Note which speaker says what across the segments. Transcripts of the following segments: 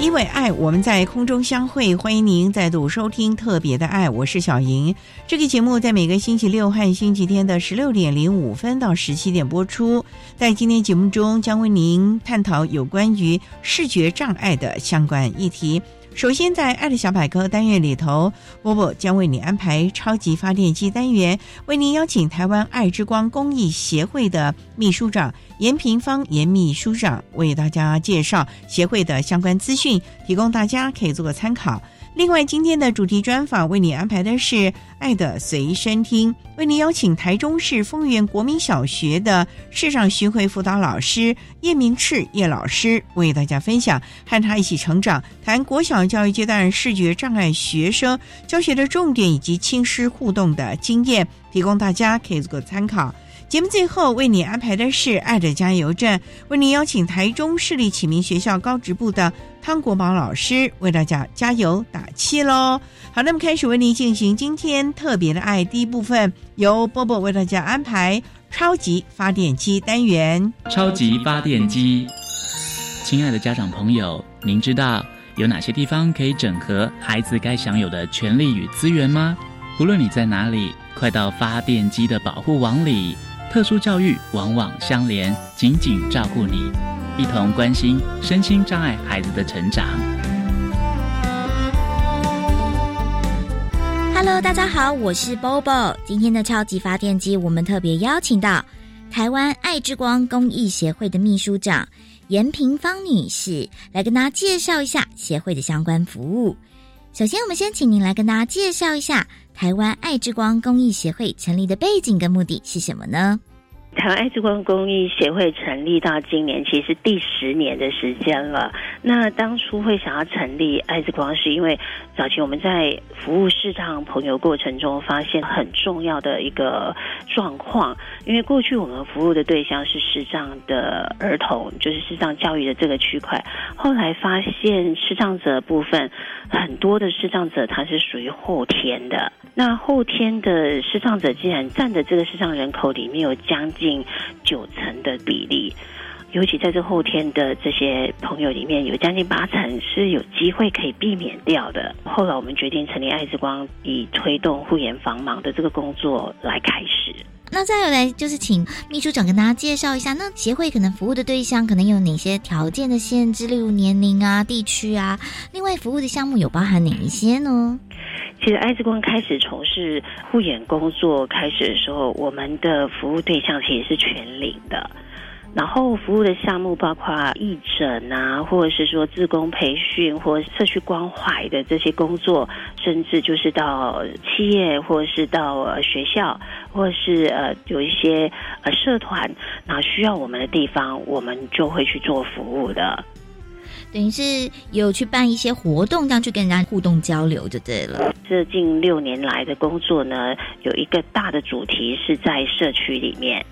Speaker 1: 因为爱，我们在空中相会。欢迎您再度收听《特别的爱》，我是小莹。这个节目在每个星期六和星期天的十六点零五分到十七点播出。在今天节目中，将为您探讨有关于视觉障碍的相关议题。首先，在“爱的小百科”单元里头，波波将为你安排超级发电机单元，为您邀请台湾爱之光公益协会的秘书长严平芳严秘书长为大家介绍协会的相关资讯，提供大家可以做个参考。另外，今天的主题专访为你安排的是《爱的随身听》，为你邀请台中市丰原国民小学的市长巡回辅导老师叶明赤叶老师为大家分享和他一起成长，谈国小教育阶段视觉障碍学生教学的重点以及亲师互动的经验，提供大家可以做个参考。节目最后为你安排的是《爱的加油站》，为你邀请台中市立启明学校高职部的汤国宝老师为大家加油打气喽。好，那么开始为您进行今天特别的爱第一部分，由波波为大家安排超级发电机单元。
Speaker 2: 超级发电机，亲爱的家长朋友，您知道有哪些地方可以整合孩子该享有的权利与资源吗？无论你在哪里，快到发电机的保护网里。特殊教育往往相连，紧紧照顾你，一同关心身心障碍孩子的成长。
Speaker 3: Hello，大家好，我是 Bobo。今天的超级发电机，我们特别邀请到台湾爱之光公益协会的秘书长严平芳女士来跟大家介绍一下协会的相关服务。首先，我们先请您来跟大家介绍一下台湾爱之光公益协会成立的背景跟目的是什么呢？
Speaker 4: 台湾爱之光公益协会成立到今年，其实第十年的时间了。那当初会想要成立爱之光，是因为早期我们在服务视障朋友过程中，发现很重要的一个状况。因为过去我们服务的对象是视障的儿童，就是视障教育的这个区块。后来发现视障者部分，很多的视障者他是属于后天的。那后天的失障者，竟然占的这个失障人口里面有将近九成的比例，尤其在这后天的这些朋友里面，有将近八成是有机会可以避免掉的。后来我们决定成立爱之光，以推动护眼防盲的这个工作来开始。
Speaker 3: 那再有来就是请秘书长跟大家介绍一下，那协会可能服务的对象可能有哪些条件的限制，例如年龄啊、地区啊。另外，服务的项目有包含哪一些呢？
Speaker 4: 其实爱之光开始从事护眼工作开始的时候，我们的服务对象其实是全龄的。然后服务的项目包括义诊啊，或者是说自工培训或社区关怀的这些工作，甚至就是到企业或者是到学校，或者是呃有一些呃社团，然后需要我们的地方，我们就会去做服务的。
Speaker 3: 等于是有去办一些活动，这样去跟人家互动交流就对了。
Speaker 4: 这近六年来的工作呢，有一个大的主题是在社区里面。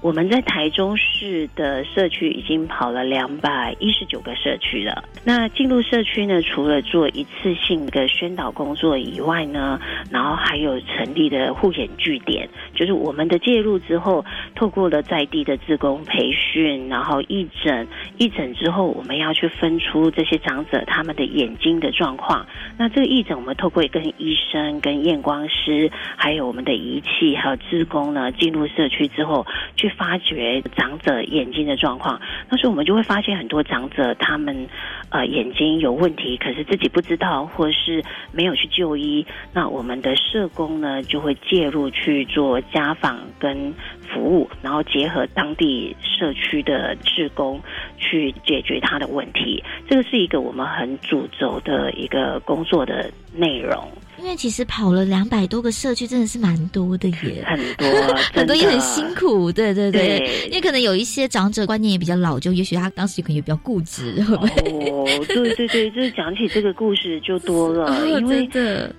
Speaker 4: 我们在台中市的社区已经跑了两百一十九个社区了。那进入社区呢，除了做一次性的宣导工作以外呢，然后还有成立的护眼据点，就是我们的介入之后，透过了在地的自工培训，然后义诊，义诊之后，我们要去分出这些长者他们的眼睛的状况。那这个义诊，我们透过跟医生、跟验光师，还有我们的仪器，还有自工呢，进入社区之后去。发掘长者眼睛的状况，那时候我们就会发现很多长者他们呃眼睛有问题，可是自己不知道，或是没有去就医。那我们的社工呢就会介入去做家访跟服务，然后结合当地社区的职工去解决他的问题。这个是一个我们很主轴的一个工作的内容。
Speaker 3: 因为其实跑了两百多个社区，真的是蛮多的耶，
Speaker 4: 很多
Speaker 3: 很多也很辛苦，对对对。因为可能有一些长者观念也比较老旧，也许他当时可能也比较固执，会不会？
Speaker 4: 哦，对对对，就是讲起这个故事就多了。因为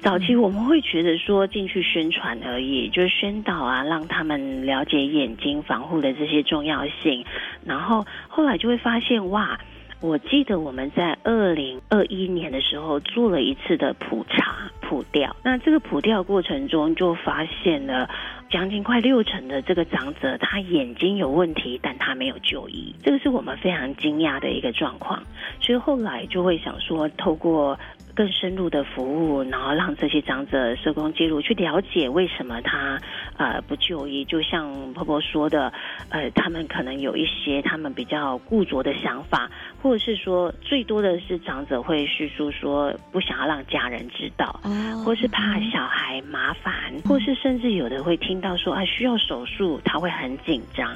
Speaker 4: 早期我们会觉得说进去宣传而已，就是宣导啊，让他们了解眼睛防护的这些重要性，然后后来就会发现哇。我记得我们在二零二一年的时候做了一次的普查普调，那这个普调过程中就发现了将近快六成的这个长者他眼睛有问题，但他没有就医，这个是我们非常惊讶的一个状况，所以后来就会想说透过。更深入的服务，然后让这些长者社工介入，去了解为什么他呃不就医。就像婆婆说的，呃，他们可能有一些他们比较固着的想法，或者是说最多的是长者会叙述说不想要让家人知道，或是怕小孩麻烦，或是甚至有的会听到说啊需要手术，他会很紧张。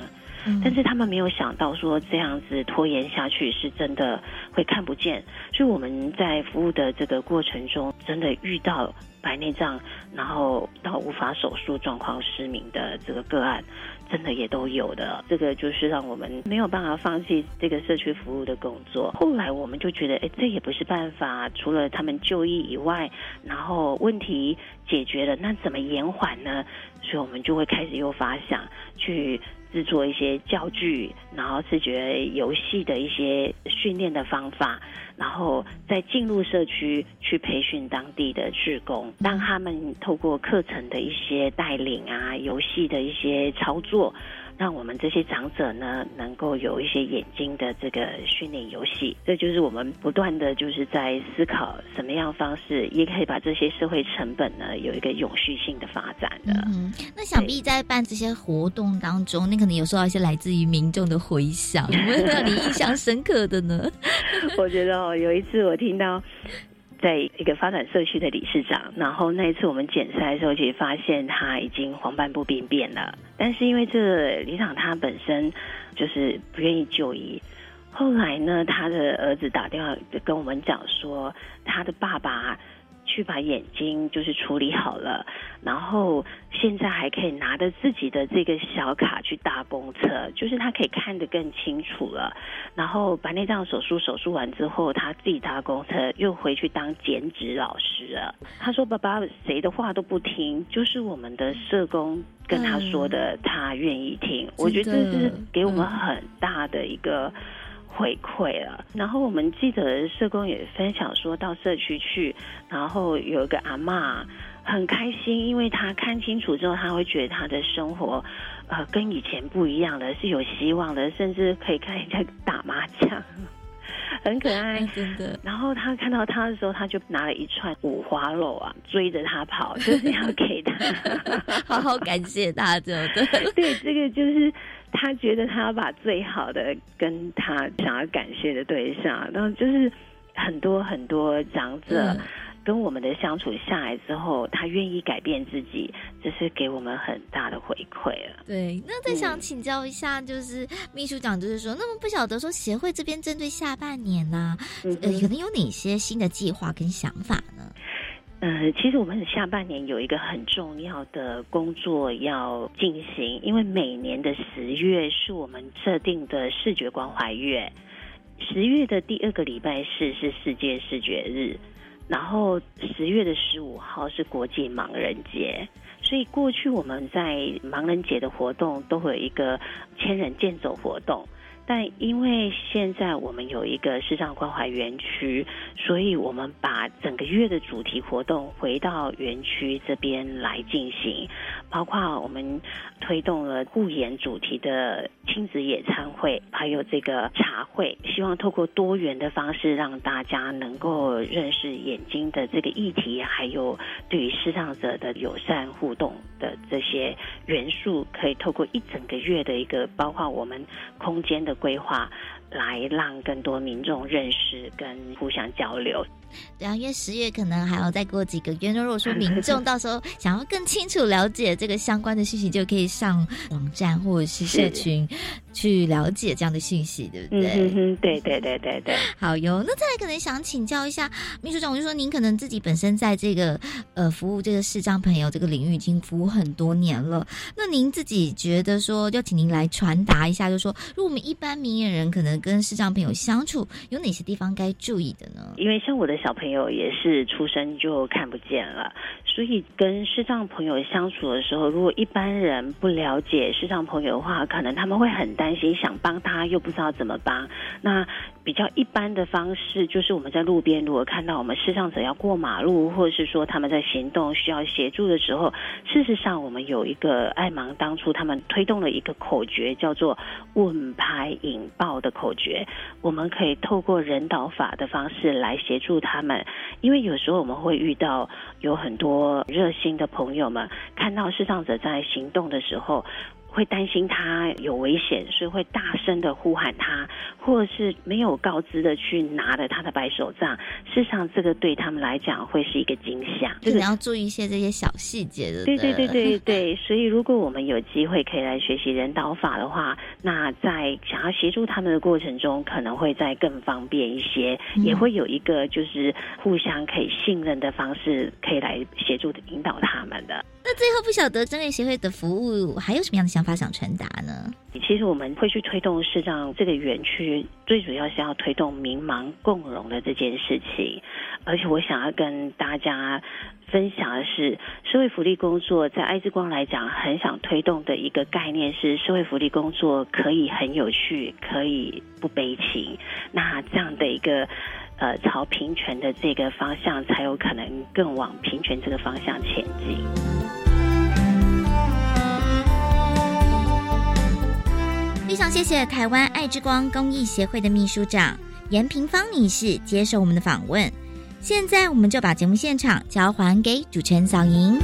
Speaker 4: 但是他们没有想到说这样子拖延下去是真的会看不见，所以我们在服务的这个过程中，真的遇到白内障，然后到无法手术状况失明的这个个案，真的也都有的。这个就是让我们没有办法放弃这个社区服务的工作。后来我们就觉得，哎，这也不是办法。除了他们就医以外，然后问题解决了，那怎么延缓呢？所以我们就会开始又发想去。制作一些教具，然后视觉游戏的一些训练的方法，然后再进入社区去培训当地的志工，让他们透过课程的一些带领啊，游戏的一些操作。让我们这些长者呢，能够有一些眼睛的这个训练游戏，这就是我们不断的就是在思考什么样方式，也可以把这些社会成本呢有一个永续性的发展的。
Speaker 3: 嗯，那想必在办这些活动当中，你可能有收到一些来自于民众的回响，有没有让你印象深刻的呢？
Speaker 4: 我觉得哦，有一次我听到。在一个发展社区的理事长，然后那一次我们检筛的时候，其实发现他已经黄斑部病变了。但是因为这个理事长他本身就是不愿意就医，后来呢，他的儿子打电话跟我们讲说，他的爸爸。去把眼睛就是处理好了，然后现在还可以拿着自己的这个小卡去搭公车，就是他可以看得更清楚了。然后白内障手术手术完之后，他自己搭公车又回去当剪纸老师了。他说：“爸爸谁的话都不听，就是我们的社工跟他说的，他愿意听。”我觉得这是给我们很大的一个。回馈了，然后我们记得社工也分享说到社区去，然后有一个阿妈很开心，因为她看清楚之后，她会觉得她的生活呃跟以前不一样了，是有希望的，甚至可以看人家打麻将，很可爱，
Speaker 3: 真的。
Speaker 4: 然后他看到他的时候，他就拿了一串五花肉啊，追着他跑，就是要给他，
Speaker 3: 好好感谢他，对
Speaker 4: 对，这个就是。他觉得他要把最好的跟他想要感谢的对象，然后就是很多很多长者跟我们的相处下来之后，他愿意改变自己，这是给我们很大的回馈了。
Speaker 3: 对，那再想请教一下，就是秘书长，就是说，那么不晓得说协会这边针对下半年呢，呃，可能有哪些新的计划跟想法呢？
Speaker 4: 呃，其实我们下半年有一个很重要的工作要进行，因为每年的十月是我们设定的视觉关怀月，十月的第二个礼拜四是世界视觉日，然后十月的十五号是国际盲人节，所以过去我们在盲人节的活动都会有一个千人健走活动。但因为现在我们有一个视障关怀园区，所以我们把整个月的主题活动回到园区这边来进行，包括我们推动了护眼主题的亲子野餐会，还有这个茶会，希望透过多元的方式让大家能够认识眼睛的这个议题，还有对于视障者的友善互动的这些元素，可以透过一整个月的一个，包括我们空间的。规划来让更多民众认识跟互相交流。
Speaker 3: 对啊，因为十月可能还要再过几个月。那如果说民众到时候想要更清楚了解这个相关的信息，就可以上网站或者是社群去了解这样的信息，对不对？
Speaker 4: 嗯对对对对对。
Speaker 3: 好哟，那再来可能想请教一下秘书长，我就说您可能自己本身在这个呃服务这个视障朋友这个领域已经服务很多年了。那您自己觉得说，要请您来传达一下，就说如果我们一般明眼人可能跟视障朋友相处，有哪些地方该注意的呢？
Speaker 4: 因为像我的。小朋友也是出生就看不见了，所以跟视障朋友相处的时候，如果一般人不了解视障朋友的话，可能他们会很担担心，想帮他又不知道怎么帮。那比较一般的方式，就是我们在路边如果看到我们视障者要过马路，或者是说他们在行动需要协助的时候，事实上我们有一个爱盲当初他们推动了一个口诀，叫做“问拍引爆”的口诀，我们可以透过人导法的方式来协助他。他们，因为有时候我们会遇到有很多热心的朋友们，看到视障者在行动的时候。会担心他有危险，所以会大声的呼喊他，或者是没有告知的去拿了他的白手杖。事实上，这个对他们来讲会是一个惊吓。
Speaker 3: 这个要注意一些这些小细节的。
Speaker 4: 对对对对对。所以，如果我们有机会可以来学习人导法的话，那在想要协助他们的过程中，可能会再更方便一些，也会有一个就是互相可以信任的方式，可以来协助引导他们的。
Speaker 3: 那最后不晓得真类协会的服务还有什么样的想法想传达呢？
Speaker 4: 其实我们会去推动视障这个园区，最主要是要推动民盲共融的这件事情。而且我想要跟大家分享的是，社会福利工作在爱之光来讲，很想推动的一个概念是，社会福利工作可以很有趣，可以不悲情。那这样的一个呃朝平权的这个方向，才有可能更往平权这个方向前进。
Speaker 3: 非常谢谢台湾爱之光公益协会的秘书长严平芳女士接受我们的访问。现在，我们就把节目现场交还给主持人小莹。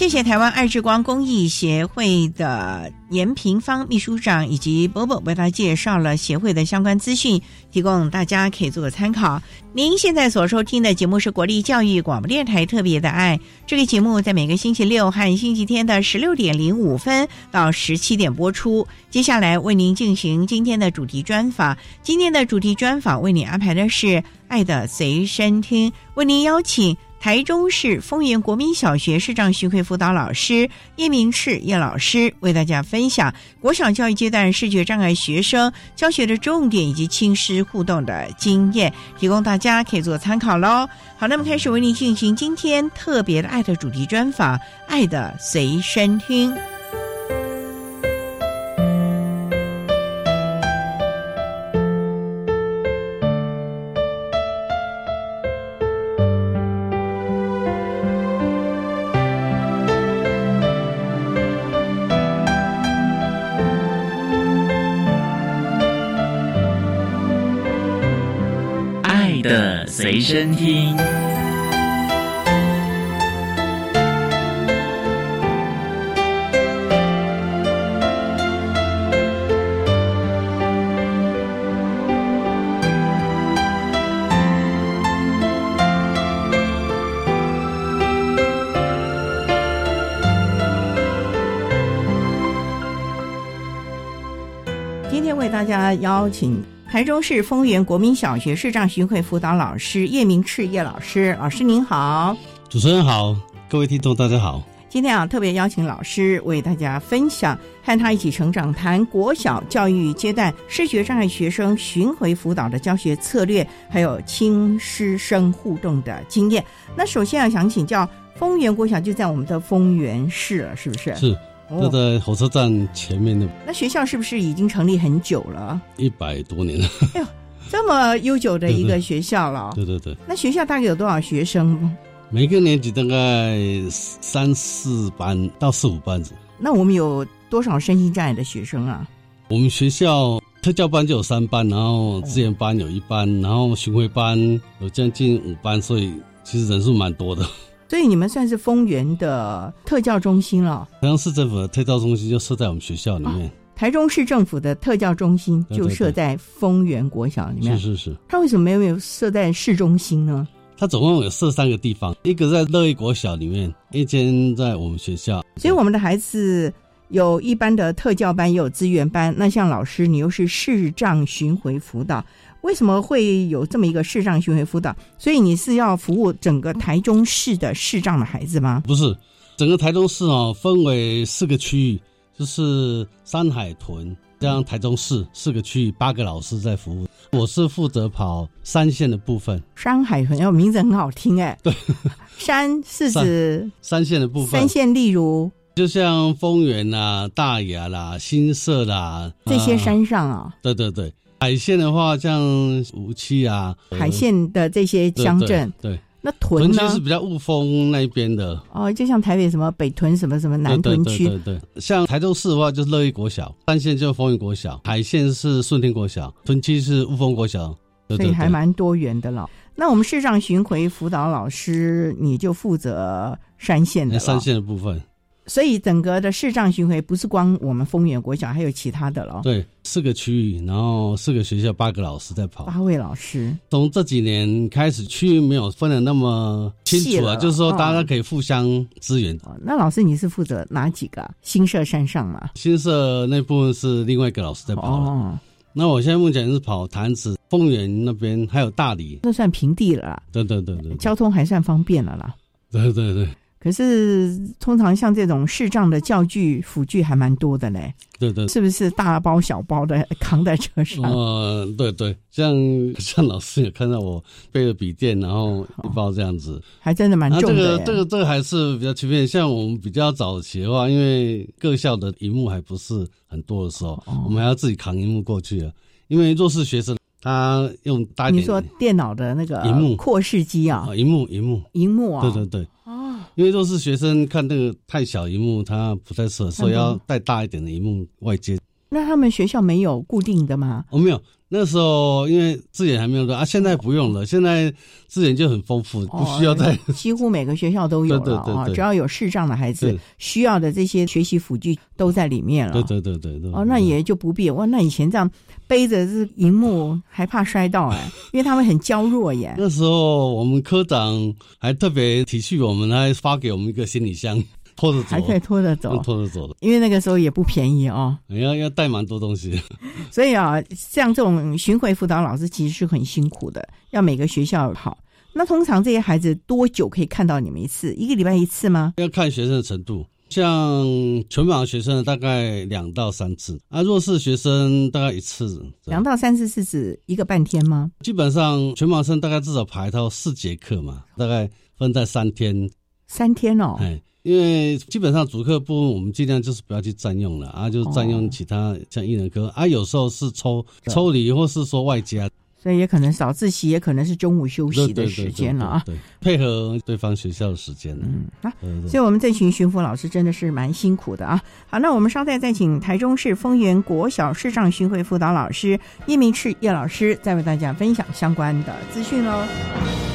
Speaker 1: 谢谢台湾爱之光公益协会的严平芳秘书长以及波波为他介绍了协会的相关资讯，提供大家可以做个参考。您现在所收听的节目是国立教育广播电台特别的爱，这个节目在每个星期六和星期天的十六点零五分到十七点播出。接下来为您进行今天的主题专访，今天的主题专访为您安排的是《爱的随身听》，为您邀请。台中市丰原国民小学视障巡回辅导老师叶明赤叶老师为大家分享国小教育阶段视觉障碍学生教学的重点以及亲师互动的经验，提供大家可以做参考喽。好，那么开始为您进行今天特别的爱的主题专访，《爱的随身听》。
Speaker 2: 随身听。
Speaker 1: 今天为大家邀请。台中市丰原国民小学视障巡回辅导老师叶明赤叶老师，老师您好，
Speaker 5: 主持人好，各位听众大家好。
Speaker 1: 今天啊，特别邀请老师为大家分享和他一起成长，谈国小教育阶段视觉障碍学生巡回辅导的教学策略，还有亲师生互动的经验。那首先要，想请教丰原国小就在我们的丰原市了，是不是？
Speaker 5: 是，就在火车站前面的。
Speaker 1: 那学校是不是已经成立很久了？
Speaker 5: 一百多年了。哎呦，
Speaker 1: 这么悠久的一个学校了。
Speaker 5: 对对对。
Speaker 1: 那学校大概有多少学生？
Speaker 5: 每个年级大概三四班到四五班子。
Speaker 1: 那我们有多少身心障碍的学生啊？
Speaker 5: 我们学校特教班就有三班，然后资源班有一班，然后巡回班有将近五班，所以其实人数蛮多的。
Speaker 1: 所以你们算是丰原的特教中心了。
Speaker 5: 台中市政府的特教中心就设在我们学校里面。
Speaker 1: 台中市政府的特教中心就设在丰原国小里面。
Speaker 5: 是是是。
Speaker 1: 它为什么没有设在市中心呢？
Speaker 5: 它总共有设三个地方，一个在乐意国小里面，一间在我们学校。
Speaker 1: 所以我们的孩子有一般的特教班，也有资源班。那像老师，你又是视障巡回辅导，为什么会有这么一个视障巡回辅导？所以你是要服务整个台中市的视障的孩子吗？
Speaker 5: 不是，整个台中市哦，分为四个区域，就是山海屯。这样，台中市四个区域八个老师在服务，我是负责跑三线的部分。
Speaker 1: 山海豚，要名字很好听哎。
Speaker 5: 对，
Speaker 1: 山是指
Speaker 5: 三线的部分。
Speaker 1: 三线例如，
Speaker 5: 就像丰原啦、大雅啦、新社啦
Speaker 1: 这些山上啊。
Speaker 5: 对对对，海线的话，像无锡啊，
Speaker 1: 海线的这些乡镇。
Speaker 5: 对。
Speaker 1: 那屯
Speaker 5: 呢？是比较雾峰那边的
Speaker 1: 哦，就像台北什么北屯什么什么南屯区，
Speaker 5: 对对对。像台中市的话，就是乐意国小；三线就是丰原国小；海线是顺天国小；屯区是雾峰国小。
Speaker 1: 所以还蛮多元的了。那我们市上巡回辅导老师，你就负责山线的
Speaker 5: 山线的部分。
Speaker 1: 所以整个的视障巡回不是光我们丰原国小，还有其他的了。
Speaker 5: 对，四个区域，然后四个学校，八个老师在跑。
Speaker 1: 八位老师。
Speaker 5: 从这几年开始，区域没有分的那么清楚了，就是说大家可以互相支援。
Speaker 1: 那老师你是负责哪几个？新社山上嘛？
Speaker 5: 新社那部分是另外一个老师在跑哦。那我现在目前是跑潭子、丰原那边，还有大理，
Speaker 1: 那算平地了。
Speaker 5: 对对对对，
Speaker 1: 交通还算方便了啦。
Speaker 5: 对对对。
Speaker 1: 可是，通常像这种视障的教具辅具还蛮多的嘞。
Speaker 5: 对对，
Speaker 1: 是不是大包小包的扛在车上？
Speaker 5: 嗯，对对，像像老师也看到我背着笔电，然后一包这样子，
Speaker 1: 还真的蛮重的。
Speaker 5: 这个这个这个还是比较全面。像我们比较早期的话，因为各校的荧幕还不是很多的时候，我们还要自己扛荧幕过去啊。因为弱势学生他用大
Speaker 1: 你说电脑的那个
Speaker 5: 荧幕
Speaker 1: 扩视机啊，
Speaker 5: 荧幕荧幕
Speaker 1: 荧幕啊，
Speaker 5: 对对对。因为都是学生看那个太小荧幕，他不太适合，所以要带大一点的荧幕外接。
Speaker 1: 那他们学校没有固定的吗？
Speaker 5: 哦，没有。那时候因为资源还没有多啊，现在不用了。现在资源就很丰富，不需要再。
Speaker 1: 几乎每个学校都有了 啊，只要有视障的孩子，需要的这些学习辅具都在里面了。
Speaker 5: 对对对对。
Speaker 1: 哦，那也就不必。哇，那以前这样背着这荧幕还怕摔到哎，因为他们很娇弱耶。
Speaker 5: 那时候我们科长还特别体恤我们，还发给我们一个行李箱。拖着走，
Speaker 1: 还可以拖着走，
Speaker 5: 拖着走的。
Speaker 1: 因为那个时候也不便宜哦，
Speaker 5: 要要带蛮多东西。
Speaker 1: 所以啊，像这种巡回辅导老师其实是很辛苦的，要每个学校跑。那通常这些孩子多久可以看到你们一次？一个礼拜一次吗？
Speaker 5: 要看学生的程度，像全盲学生大概两到三次，啊，弱势学生大概一次。
Speaker 1: 两到三次是指一个半天吗？
Speaker 5: 基本上全盲生大概至少排到四节课嘛，大概分在三天。
Speaker 1: 三天哦，
Speaker 5: 哎。因为基本上主课部分我们尽量就是不要去占用了啊，就占用其他像艺人科啊，有时候是抽抽离或是说外加，
Speaker 1: 所以也可能早自习，也可能是中午休息的时间了啊，
Speaker 5: 对，配合对方学校的时间嗯
Speaker 1: 啊，所以我们这群巡抚老师真的是蛮辛苦的啊。好，那我们稍待再请台中市丰原国小市长巡回辅导老师叶明赤叶老师再为大家分享相关的资讯喽。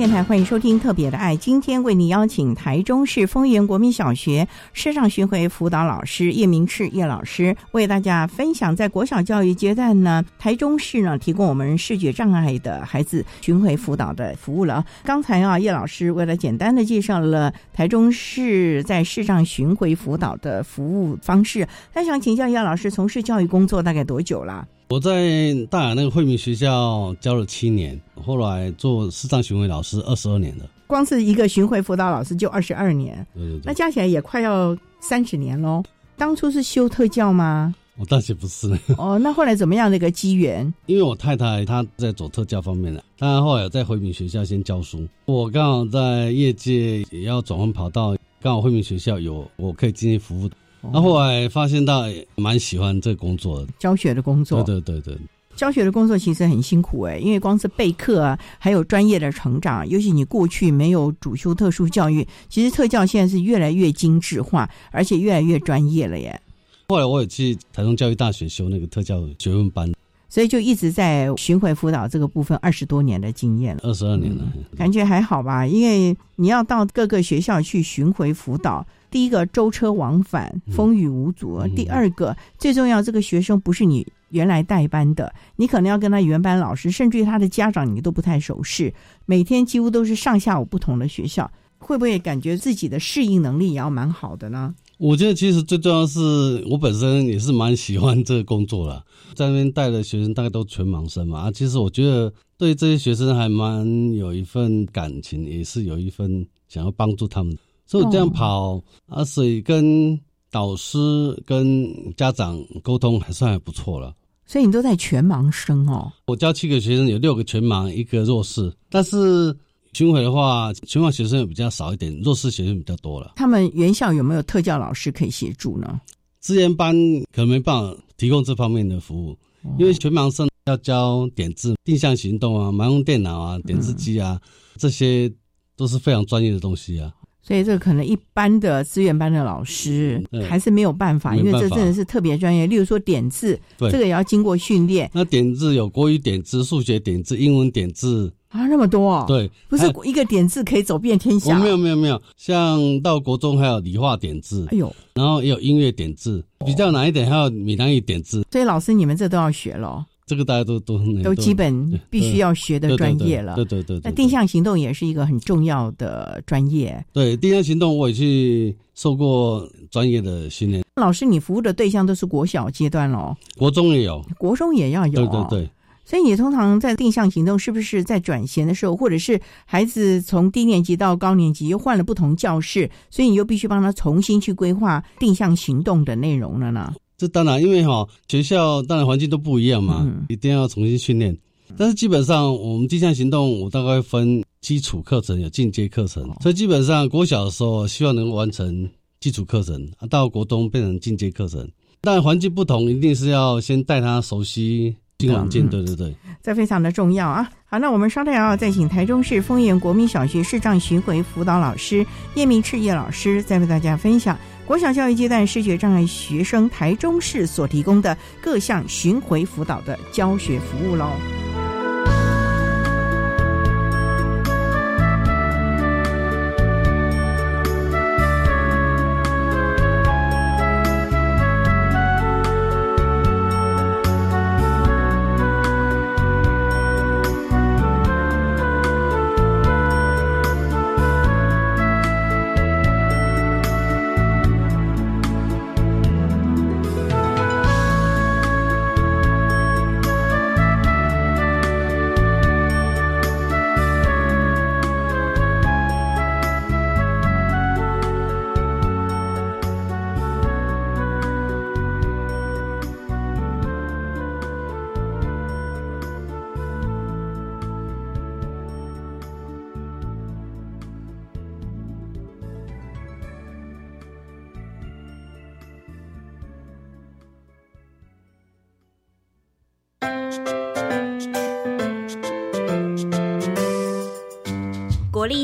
Speaker 1: 电台欢迎收听《特别的爱》，今天为你邀请台中市丰原国民小学视障巡回辅导老师叶明赤叶老师，为大家分享在国小教育阶段呢，台中市呢提供我们视觉障碍的孩子巡回辅导的服务了。刚才啊，叶老师为了简单的介绍了台中市在视障巡回辅导的服务方式，那想请教叶老师，从事教育工作大概多久了？
Speaker 5: 我在大雅那个惠民学校教了七年，后来做视障巡回老师二十二年了。
Speaker 1: 光是一个巡回辅导老师就二十二年，
Speaker 5: 对对对，
Speaker 1: 那加起来也快要三十年喽。当初是修特教吗？
Speaker 5: 我大学不是，
Speaker 1: 哦，那后来怎么样的一个机缘？
Speaker 5: 因为我太太她在走特教方面的，她后来在惠民学校先教书，我刚好在业界也要转换跑道，刚好惠民学校有我可以进行服务。那后来发现到蛮喜欢这工作，
Speaker 1: 教学的工作。
Speaker 5: 对对对对，
Speaker 1: 教学的工作其实很辛苦哎，因为光是备课啊，还有专业的成长，尤其你过去没有主修特殊教育，其实特教现在是越来越精致化，而且越来越专业了耶。
Speaker 5: 后来我也去台中教育大学修那个特教学问班，
Speaker 1: 所以就一直在巡回辅导这个部分二十多年的经验了，
Speaker 5: 二十二年了，
Speaker 1: 感觉还好吧？因为你要到各个学校去巡回辅导。第一个舟车往返，风雨无阻。第二个最重要，这个学生不是你原来带班的，你可能要跟他原班老师，甚至于他的家长，你都不太熟识。每天几乎都是上下午不同的学校，会不会感觉自己的适应能力也要蛮好的呢？
Speaker 5: 我觉得其实最重要是我本身也是蛮喜欢这个工作的，在那边带的学生大概都全盲生嘛。啊，其实我觉得对这些学生还蛮有一份感情，也是有一份想要帮助他们。所以这样跑啊，所以跟导师、跟家长沟通还算还不错了。
Speaker 1: 所以你都在全盲生哦。
Speaker 5: 我教七个学生，有六个全盲，一个弱视。但是巡回的话，全盲学生也比较少一点，弱视学生比较多了。
Speaker 1: 他们原校有没有特教老师可以协助呢？
Speaker 5: 资源班可能没办法提供这方面的服务，因为全盲生要教点字、定向行动啊、盲用电脑啊、点字机啊，这些都是非常专业的东西啊。
Speaker 1: 所以这个可能一般的资源班的老师还是没有办法，因为这真的是特别专业。例如说点字，这个也要经过训练。
Speaker 5: 那点字有国语点字、数学点字、英文点字
Speaker 1: 啊，那么多。
Speaker 5: 哦对，
Speaker 1: 不是一个点字可以走遍天下。
Speaker 5: 没有没有没有，像到国中还有理化点字，哎呦，然后也有音乐点字，比较难一点还有闽南语点字。
Speaker 1: 所以老师你们这都要学喽。
Speaker 5: 这个大家都都
Speaker 1: 都基本必须要学的专业了。
Speaker 5: 对对对。
Speaker 1: 那定向行动也是一个很重要的专业。
Speaker 5: 对，定向行动我也去受过专业的训练。
Speaker 1: 老师，你服务的对象都是国小阶段喽？
Speaker 5: 国中也有，
Speaker 1: 国中也要有。
Speaker 5: 对对对。
Speaker 1: 所以你通常在定向行动，是不是在转衔的时候，或者是孩子从低年级到高年级又换了不同教室，所以你又必须帮他重新去规划定向行动的内容了呢？
Speaker 5: 这当然，因为哈学校当然环境都不一样嘛，一定要重新训练。但是基本上，我们定向行动，我大概分基础课程有进阶课程，所以基本上国小的时候希望能够完成基础课程，到国中变成进阶课程。但环境不同，一定是要先带他熟悉新环境。对对对，
Speaker 1: 这非常的重要啊！好，那我们稍待要再请台中市丰原国民小学视障巡回辅导老师叶明赤叶老师，再为大家分享。国小教育阶段视觉障碍学生台中市所提供的各项巡回辅导的教学服务喽。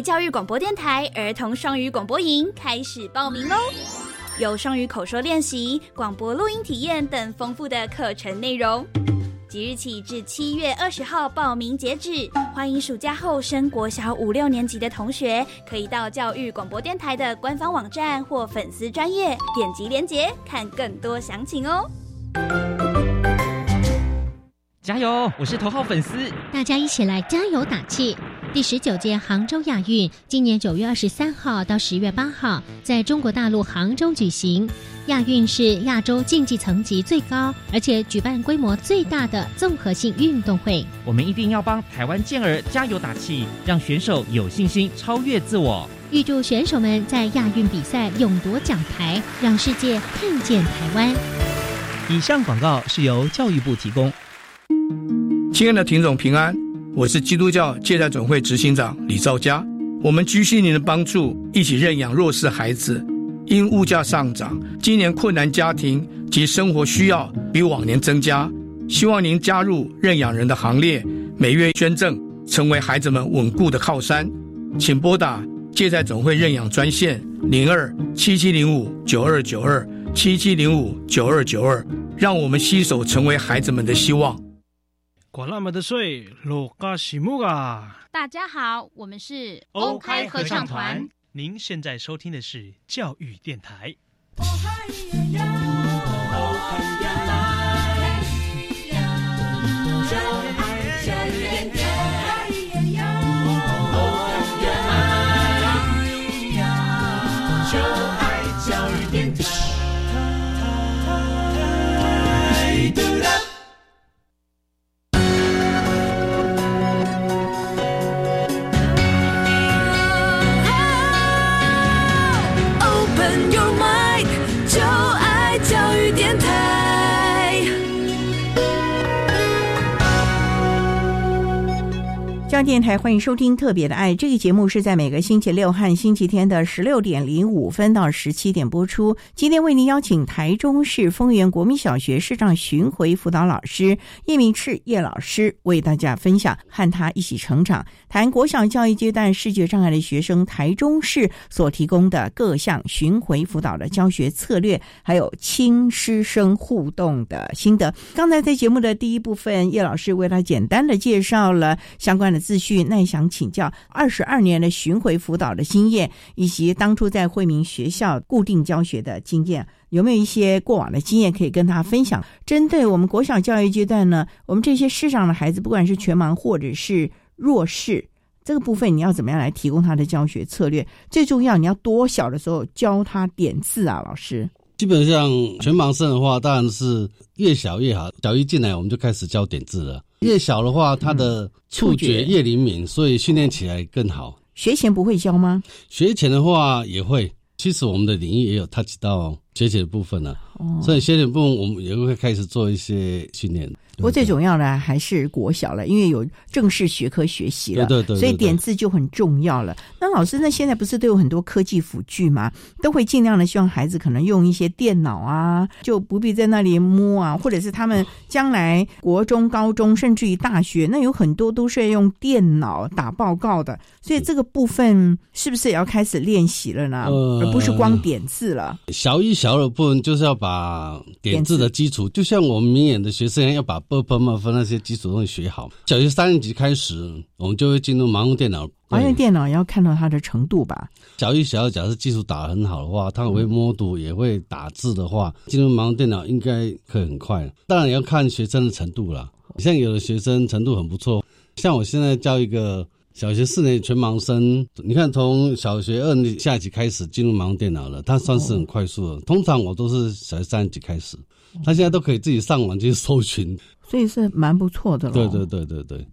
Speaker 6: 教育广播电台儿童双语广播营开始报名喽！有双语口说练习、广播录音体验等丰富的课程内容，即日起至七月二十号报名截止。欢迎暑假后升国小五六年级的同学，可以到教育广播电台的官方网站或粉丝专业点击链接看更多详情哦。
Speaker 7: 加油！我是头号粉丝，
Speaker 8: 大家一起来加油打气。第十九届杭州亚运今年九月二十三号到十月八号在中国大陆杭州举行。亚运是亚洲竞技层级最高，而且举办规模最大的综合性运动会。
Speaker 7: 我们一定要帮台湾健儿加油打气，让选手有信心超越自我。
Speaker 8: 预祝选手们在亚运比赛勇夺奖牌，让世界看见台湾。
Speaker 9: 以上广告是由教育部提供。
Speaker 10: 亲爱的听众平安。我是基督教借贷总会执行长李兆佳，我们居心您的帮助，一起认养弱势孩子。因物价上涨，今年困难家庭及生活需要比往年增加，希望您加入认养人的行列，每月捐赠，成为孩子们稳固的靠山。请拨打借贷总会认养专线零二七七零五九二九二七七零五九二九二，让我们携手成为孩子们的希望。
Speaker 11: 管那么的水，落嘎西木啊！
Speaker 6: 大家好，我们是
Speaker 11: OK 合唱团。您现在收听的是教育电台。
Speaker 1: 中央电台欢迎收听《特别的爱》这个节目，是在每个星期六和星期天的十六点零五分到十七点播出。今天为您邀请台中市丰原国民小学视障巡回辅导老师叶明赤叶老师为大家分享和他一起成长，谈国小教育阶段视觉障碍的学生台中市所提供的各项巡回辅导的教学策略，还有亲师生互动的心得。刚才在节目的第一部分，叶老师为他简单的介绍了相关的。自序，那想请教二十二年的巡回辅导的经验，以及当初在惠民学校固定教学的经验，有没有一些过往的经验可以跟他分享？针对我们国小教育阶段呢，我们这些世上的孩子，不管是全盲或者是弱视，这个部分你要怎么样来提供他的教学策略？最重要，你要多小的时候教他点字啊，老师。
Speaker 5: 基本上全盲生的话，当然是越小越好。小一进来，我们就开始教点字了。越小的话，他的触觉越灵敏，所以训练起来更好。
Speaker 1: 学前不会教吗？
Speaker 5: 学前的话也会。其实我们的领域也有 touch 到学前的部分呢？哦，所以学前部分我们也会开始做一些训练。
Speaker 1: 不过最重要的还是国小了，因为有正式学科学习了，
Speaker 5: 对对，
Speaker 1: 所以点字就很重要了。那老师，那现在不是都有很多科技辅具吗？都会尽量的希望孩子可能用一些电脑啊，就不必在那里摸啊，或者是他们将来国中、高中甚至于大学，那有很多都是要用电脑打报告的，所以这个部分是不是也要开始练习了呢？而不是光点字了。
Speaker 5: 小一、小二部分就是要把点字的基础，就像我们明眼的学生要把。不不不，分那些基础东西学好。小学三年级开始，我们就会进入盲用电脑。
Speaker 1: 盲用电脑要看到它的程度吧。
Speaker 5: 小一、小二，假设基础打得很好的话，他会摸读，也会打字的话，进入盲用电脑应该可以很快。当然也要看学生的程度了。像有的学生程度很不错，像我现在教一个小学四年全盲生，你看从小学二年下级开始进入盲用电脑了，他算是很快速的。通常我都是小学三年级开始，他现在都可以自己上网去搜寻。
Speaker 1: 所以是蛮不错的了。
Speaker 5: 对对对对对。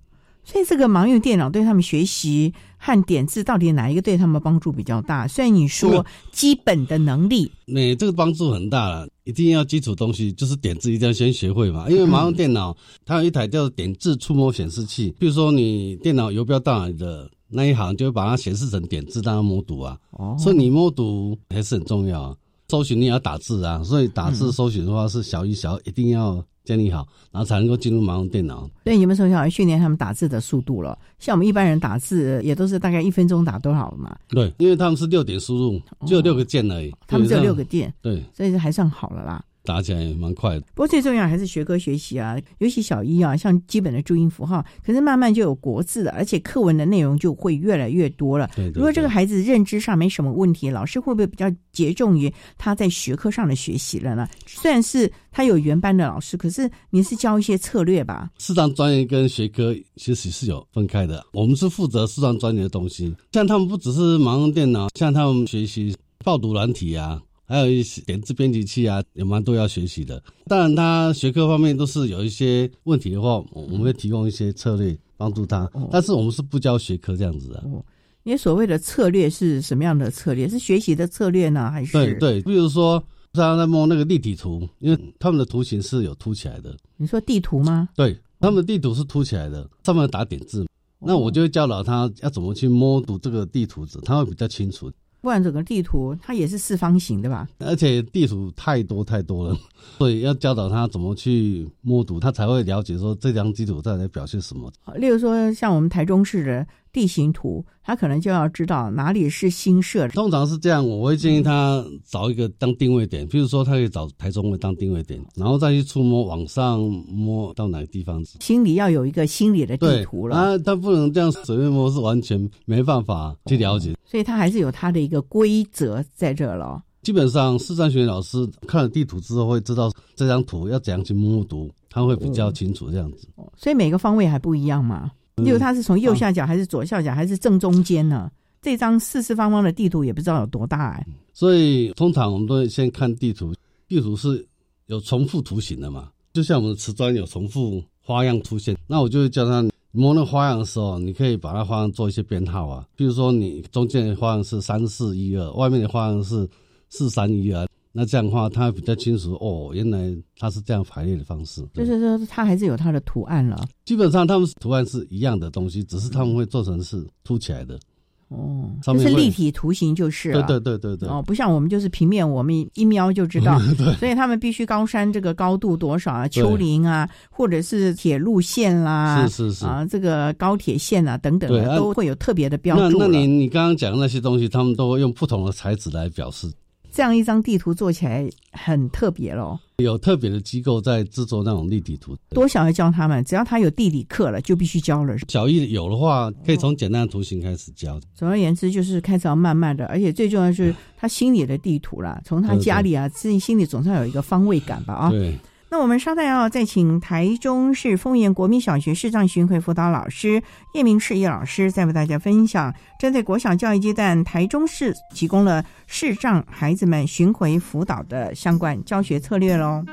Speaker 1: 所以这个盲用电脑对他们学习和点字到底哪一个对他们帮助比较大？虽然你说基本的能力，
Speaker 5: 那这个帮助很大了。一定要基础东西，就是点字一定要先学会嘛。因为盲用电脑它有一台叫点字触摸显示器，比如说你电脑游标到哪里的那一行，就会把它显示成点字，让它摸读啊。哦。所以你摸读还是很重要啊。搜寻你也要打字啊，所以打字搜寻的话是小一、小二一定要。建立好，然后才能够进入盲用电脑。
Speaker 1: 对，你们从小训练他们打字的速度了。像我们一般人打字，也都是大概一分钟打多少嘛？
Speaker 5: 对，因为他们是六点输入，只有六个键而已。
Speaker 1: 他们只有六个键，
Speaker 5: 对，
Speaker 1: 所以还算好了啦。
Speaker 5: 打起来也蛮快的。
Speaker 1: 不过最重要还是学科学习啊，尤其小一啊，像基本的注音符号，可是慢慢就有国字了，而且课文的内容就会越来越多了。
Speaker 5: 对对对
Speaker 1: 如果这个孩子认知上没什么问题，老师会不会比较集重于他在学科上的学习了呢？虽然是他有原班的老师，可是你是教一些策略吧？
Speaker 5: 视障专业跟学科其实是有分开的，我们是负责视障专业的东西。像他们不只是盲用电脑，像他们学习报读软体啊，还有一些点字编辑器啊，有蛮多要学习的。当然，他学科方面都是有一些问题的话，我我们会提供一些策略帮助他。但是我们是不教学科这样子的。
Speaker 1: 你所谓的策略是什么样的策略？是学习的策略呢，还是？
Speaker 5: 对对，比如说他在摸那个立体图，因为他们的图形是有凸起来的。
Speaker 1: 你说地图吗？
Speaker 5: 对，他们的地图是凸起来的，上面打点字。那我就会教导他要怎么去摸读这个地图纸，他会比较清楚。
Speaker 1: 不然整个地图它也是四方形的吧？
Speaker 5: 而且地图太多太多了，所以要教导他怎么去摸读，他才会了解说这张地图在在表现什么。
Speaker 1: 例如说，像我们台中市的地形图，他可能就要知道哪里是新设的。
Speaker 5: 通常是这样，我会建议他找一个当定位点，比如说他可以找台中位当定位点，然后再去触摸往上摸到哪个地方。
Speaker 1: 心里要有一个心理的地图了。
Speaker 5: 啊，他不能这样随便摸，是完全没办法去了解。
Speaker 1: 所以他还是有他的一个规则在这了。
Speaker 5: 基本上，视障学老师看了地图之后，会知道这张图要怎样去摸读，他会比较清楚这样子。
Speaker 1: 所以每个方位还不一样嘛？例如它是从右下角，还是左下角，还是正中间呢？这张四四方方的地图也不知道有多大哎。
Speaker 5: 所以通常我们都会先看地图，地图是有重复图形的嘛？就像我们的瓷砖有重复花样出现，那我就会叫他摸那花样的时候，你可以把它花样做一些编号啊。比如说你中间的花样是三四一二，外面的花样是四三一二，那这样的话他比较清楚哦，原来它是这样排列的方式。
Speaker 1: 就是说他还是有他的图案了。
Speaker 5: 基本上他们图案是一样的东西，只是他们会做成是凸起来的。
Speaker 1: 哦，就是立体图形就是了。
Speaker 5: 对对对对对。
Speaker 1: 哦，不像我们就是平面，我们一瞄就知道。
Speaker 5: 对。
Speaker 1: 所以他们必须高山这个高度多少啊，丘陵啊，或者是铁路线啦，
Speaker 5: 是是是
Speaker 1: 啊，这个高铁线啊等等的，都会有特别的标注。
Speaker 5: 那那你你刚刚讲的那些东西，他们都会用不同的材质来表示。
Speaker 1: 这样一张地图做起来很特别咯。
Speaker 5: 有特别的机构在制作那种立体图。
Speaker 1: 多小要教他们，只要他有地理课了，就必须教了。
Speaker 5: 小一有的话，可以从简单的图形开始教。
Speaker 1: 总而言之，就是开始要慢慢的，而且最重要是他心里的地图啦，从他家里啊，自己心里总是要有一个方位感吧啊。
Speaker 5: 对。
Speaker 1: 那我们稍待要再请台中市丰原国民小学视障巡回辅导老师叶明世叶老师，再为大家分享针对国小教育阶段，台中市提供了视障孩子们巡回辅导的相关教学策略喽。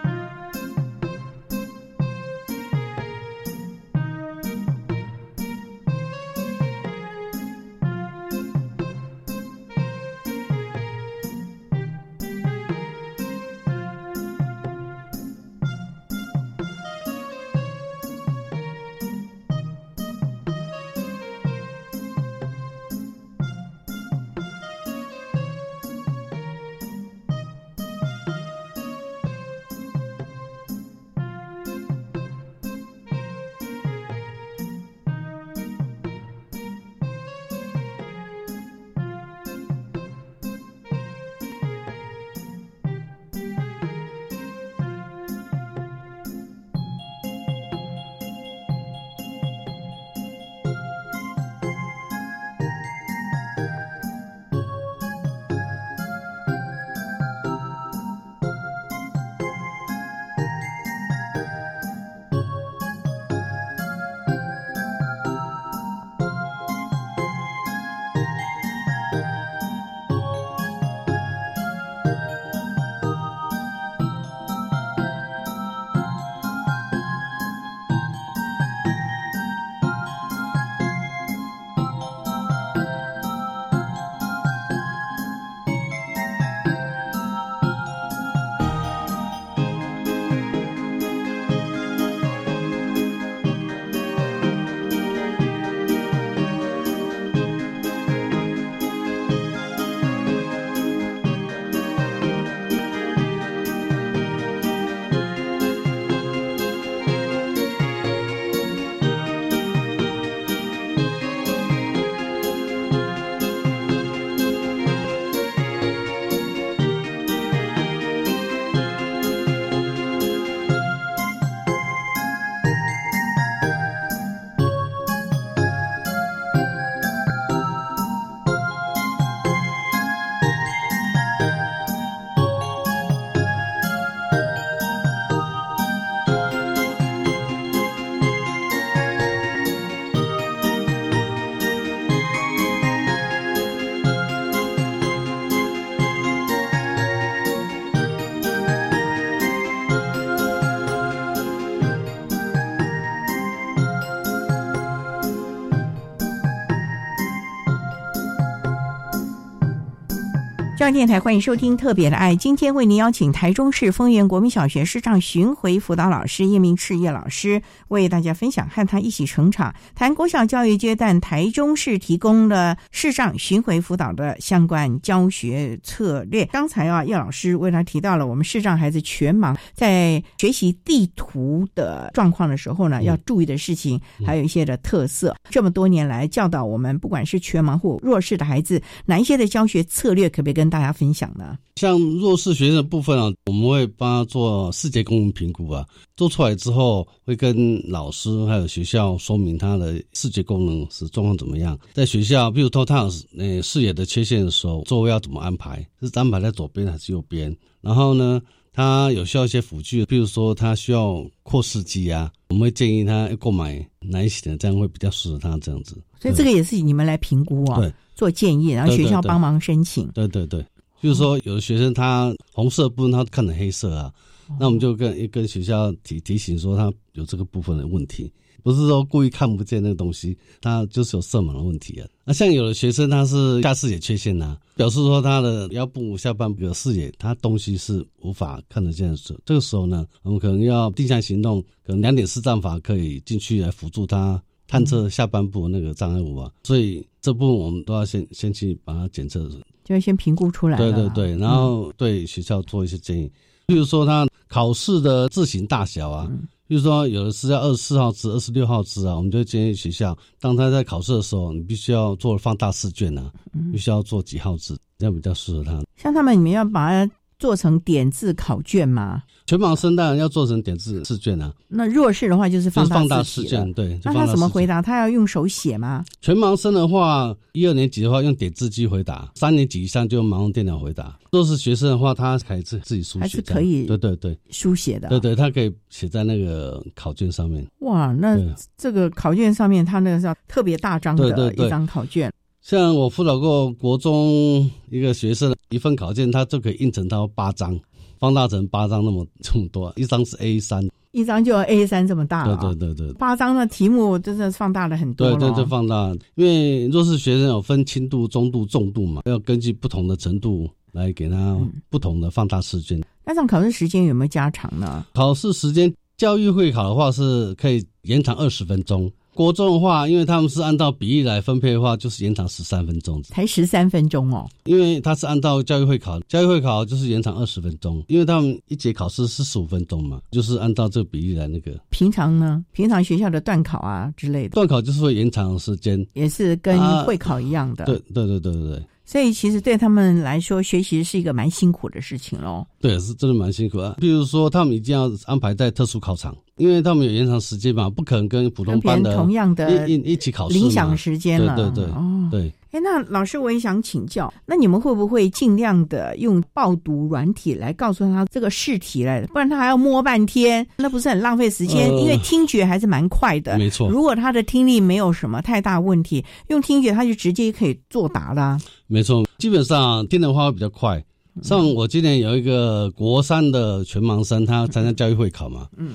Speaker 1: 中央电台欢迎收听《特别的爱》，今天为您邀请台中市丰原国民小学视障巡回辅导老师叶明赤叶老师，为大家分享和他一起成长，谈国小教育阶段台中市提供了视障巡回辅导的相关教学策略。刚才啊，叶老师为他提到了我们视障孩子全盲在学习地图的状况的时候呢，要注意的事情，还有一些的特色。这么多年来教导我们，不管是全盲或弱势的孩子，哪一些的教学策略，可不可以跟大家分享呢？
Speaker 5: 像弱势学生的部分啊，我们会帮他做视觉功能评估啊，做出来之后会跟老师还有学校说明他的视觉功能是状况怎么样。在学校，比如说他有呃视野的缺陷的时候，座位要怎么安排？是安排在左边还是右边？然后呢，他有需要一些辅具，比如说他需要扩视机啊，我们会建议他购买哪一型的，这样会比较适合他这样子。
Speaker 1: 所以这个也是你们来评估啊，
Speaker 5: 对，
Speaker 1: 做建议，然后学校帮忙申请。
Speaker 5: 对对对。就是说，有的学生他红色部分他看成黑色啊，那我们就跟跟学校提提醒说他有这个部分的问题，不是说故意看不见那个东西，他就是有色盲的问题啊。那像有的学生他是下视野缺陷呐，表示说他的腰部下半部的视野，他东西是无法看得见的这个时候呢，我们可能要定向行动，可能两点视障法可以进去来辅助他探测下半部那个障碍物啊。所以这部分我们都要先先去把它检测。
Speaker 1: 就要先评估出来，
Speaker 5: 对对对，然后对学校做一些建议，比如说他考试的字形大小啊，比如说有的是要二十四号字、二十六号字啊，我们就建议学校，当他在考试的时候，你必须要做放大试卷啊，必须要做几号字，这样比较适合他。
Speaker 1: 像他们，你们要把它做成点字考卷吗？
Speaker 5: 全盲生当然要做成点字试卷啊。
Speaker 1: 那弱势的话就是放
Speaker 5: 大试卷，对。
Speaker 1: 那他怎么回答？他要用手写吗？
Speaker 5: 全盲生的话，一二年级的话用点字机回答，三年级以上就用盲用电脑回答。弱势学生的话，他还是自自己书写，
Speaker 1: 还是可以？
Speaker 5: 对对对，
Speaker 1: 书写的。
Speaker 5: 对对，他可以写在那个考卷上面。
Speaker 1: 哇，那这个考卷上面，他那个是特别大张的一张考卷。
Speaker 5: 像我辅导过国中一个学生，一份考卷他就可以印成到八张。放大成八张那么这么多，一张是 A 三，
Speaker 1: 一张就 A 三这么大。
Speaker 5: 对对对对，
Speaker 1: 八张的题目真的放大了很多。
Speaker 5: 对对，对放大，因为弱势学生有分轻度、中度、重度嘛，要根据不同的程度来给他不同的放大试卷。
Speaker 1: 那这样考试时间有没有加长呢？
Speaker 5: 考试时间，教育会考的话是可以延长二十分钟。国中的话，因为他们是按照比例来分配的话，就是延长十三分钟，
Speaker 1: 才十三分钟哦。
Speaker 5: 因为他是按照教育会考，教育会考就是延长二十分钟，因为他们一节考试是十五分钟嘛，就是按照这个比例来那个。
Speaker 1: 平常呢，平常学校的段考啊之类的，
Speaker 5: 段考就是会延长时间，
Speaker 1: 也是跟会考一样的。
Speaker 5: 对对对对对对。
Speaker 1: 所以其实对他们来说，学习是一个蛮辛苦的事情喽。
Speaker 5: 对，是真的蛮辛苦啊。比如说，他们一定要安排在特殊考场，因为他们有延长时间嘛，不可能跟普通班的
Speaker 1: 同样的
Speaker 5: 一一起考试
Speaker 1: 影响时间了。
Speaker 5: 对对对，哦，对。
Speaker 1: 哎，那老师，我也想请教，那你们会不会尽量的用报读软体来告诉他这个试题来，不然他还要摸半天，那不是很浪费时间？因为听觉还是蛮快的，
Speaker 5: 没错。
Speaker 1: 如果他的听力没有什么太大问题，用听觉他就直接可以作答啦。
Speaker 5: 没错，基本上听的话会比较快。像我今年有一个国三的全盲生，他参加教育会考嘛，嗯。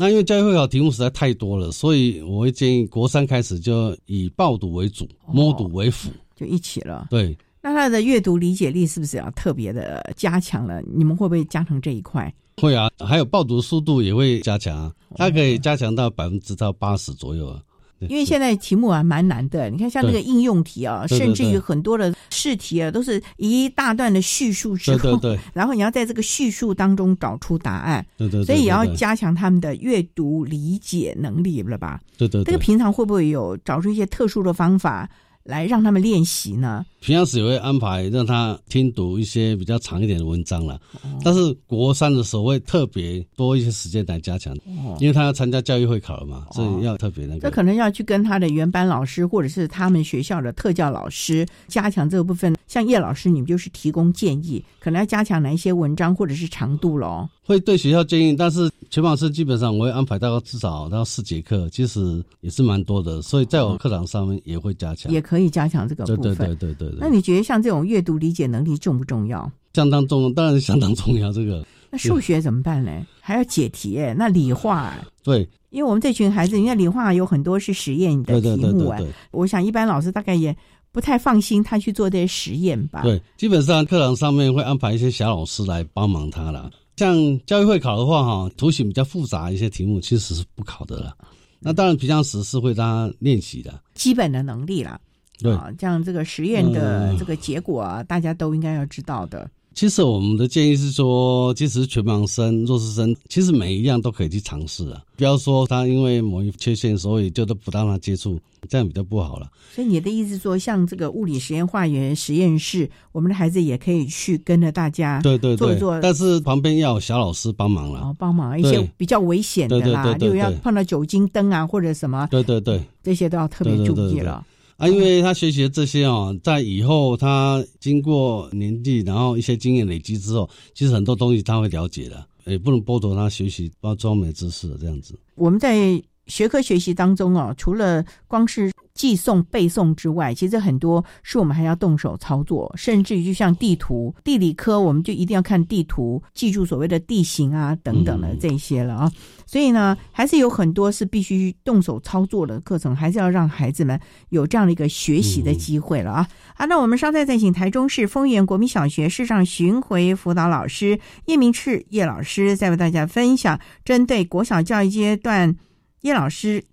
Speaker 5: 那因为教育会考题目实在太多了，所以我会建议国三开始就以报读为主，摸读为辅，
Speaker 1: 就一起了。
Speaker 5: 对，
Speaker 1: 那他的阅读理解力是不是要特别的加强了？你们会不会加强这一块？
Speaker 5: 会啊，还有报读速度也会加强啊，它可以加强到百分之到八十左右啊。
Speaker 1: 因为现在题目啊蛮难的，你看像那个应用题啊，甚至于很多的试题啊，都是一大段的叙述之后，然后你要在这个叙述当中找出答案，
Speaker 5: 对对，
Speaker 1: 所以也要加强他们的阅读理解能力了吧？
Speaker 5: 对对，
Speaker 1: 这个平常会不会有找出一些特殊的方法？来让他们练习呢。
Speaker 5: 平常时也会安排让他听读一些比较长一点的文章了，但是国三的时候会特别多一些时间来加强，因为他要参加教育会考了嘛，所以要特别那个。
Speaker 1: 这可能要去跟他的原班老师或者是他们学校的特教老师加强这个部分。像叶老师，你们就是提供建议，可能要加强哪一些文章或者是长度喽。
Speaker 5: 会对学校建议，但是全老师基本上我会安排到至少到四节课，其实也是蛮多的，所以在我课堂上面也会加强，
Speaker 1: 也可以加强这个部
Speaker 5: 分。对对对对对。
Speaker 1: 那你觉得像这种阅读理解能力重不重要？
Speaker 5: 相当重要，当然相当重要。这个
Speaker 1: 那数学怎么办呢？还要解题哎，那理化
Speaker 5: 对。
Speaker 1: 因为我们这群孩子，你看理化有很多是实验的题目哎，我想一般老师大概也不太放心他去做这些实验吧？
Speaker 5: 对，基本上课堂上面会安排一些小老师来帮忙他啦。像教育会考的话，哈，图形比较复杂一些题目其实是不考的了。那当然，平常时是会让他练习的
Speaker 1: 基本的能力啦。
Speaker 5: 对，
Speaker 1: 像这个实验的这个结果啊，大家都应该要知道的。
Speaker 5: 其实我们的建议是说，即使是全盲生、弱视生，其实每一样都可以去尝试啊。不要说他因为某一缺陷，所以就都不让他接触，这样比较不好了。
Speaker 1: 所以你的意思说，像这个物理实验、化学实验室，我们的孩子也可以去跟着大家
Speaker 5: 对对
Speaker 1: 做一做，
Speaker 5: 但是旁边要有小老师帮忙了，
Speaker 1: 哦，帮忙一些比较危险的啦，就要碰到酒精灯啊或者什么，
Speaker 5: 对对对，
Speaker 1: 这些都要特别注意了。
Speaker 5: 啊，因为他学习这些哦，在以后他经过年纪，然后一些经验累积之后，其实很多东西他会了解的，也不能剥夺他学习包装美知识这样子。
Speaker 1: 我们在学科学习当中哦，除了光是。记诵背诵之外，其实很多是我们还要动手操作，甚至于就像地图、地理科，我们就一定要看地图，记住所谓的地形啊等等的这些了啊。所以呢，还是有很多是必须动手操作的课程，还是要让孩子们有这样的一个学习的机会了啊。好，那我们稍待再请台中市丰原国民小学市上巡回辅导老师叶明赤叶老师，再为大家分享针对国小教育阶段叶老师。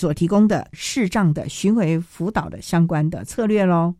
Speaker 1: 所提供的视障的巡回辅导的相关的策略喽。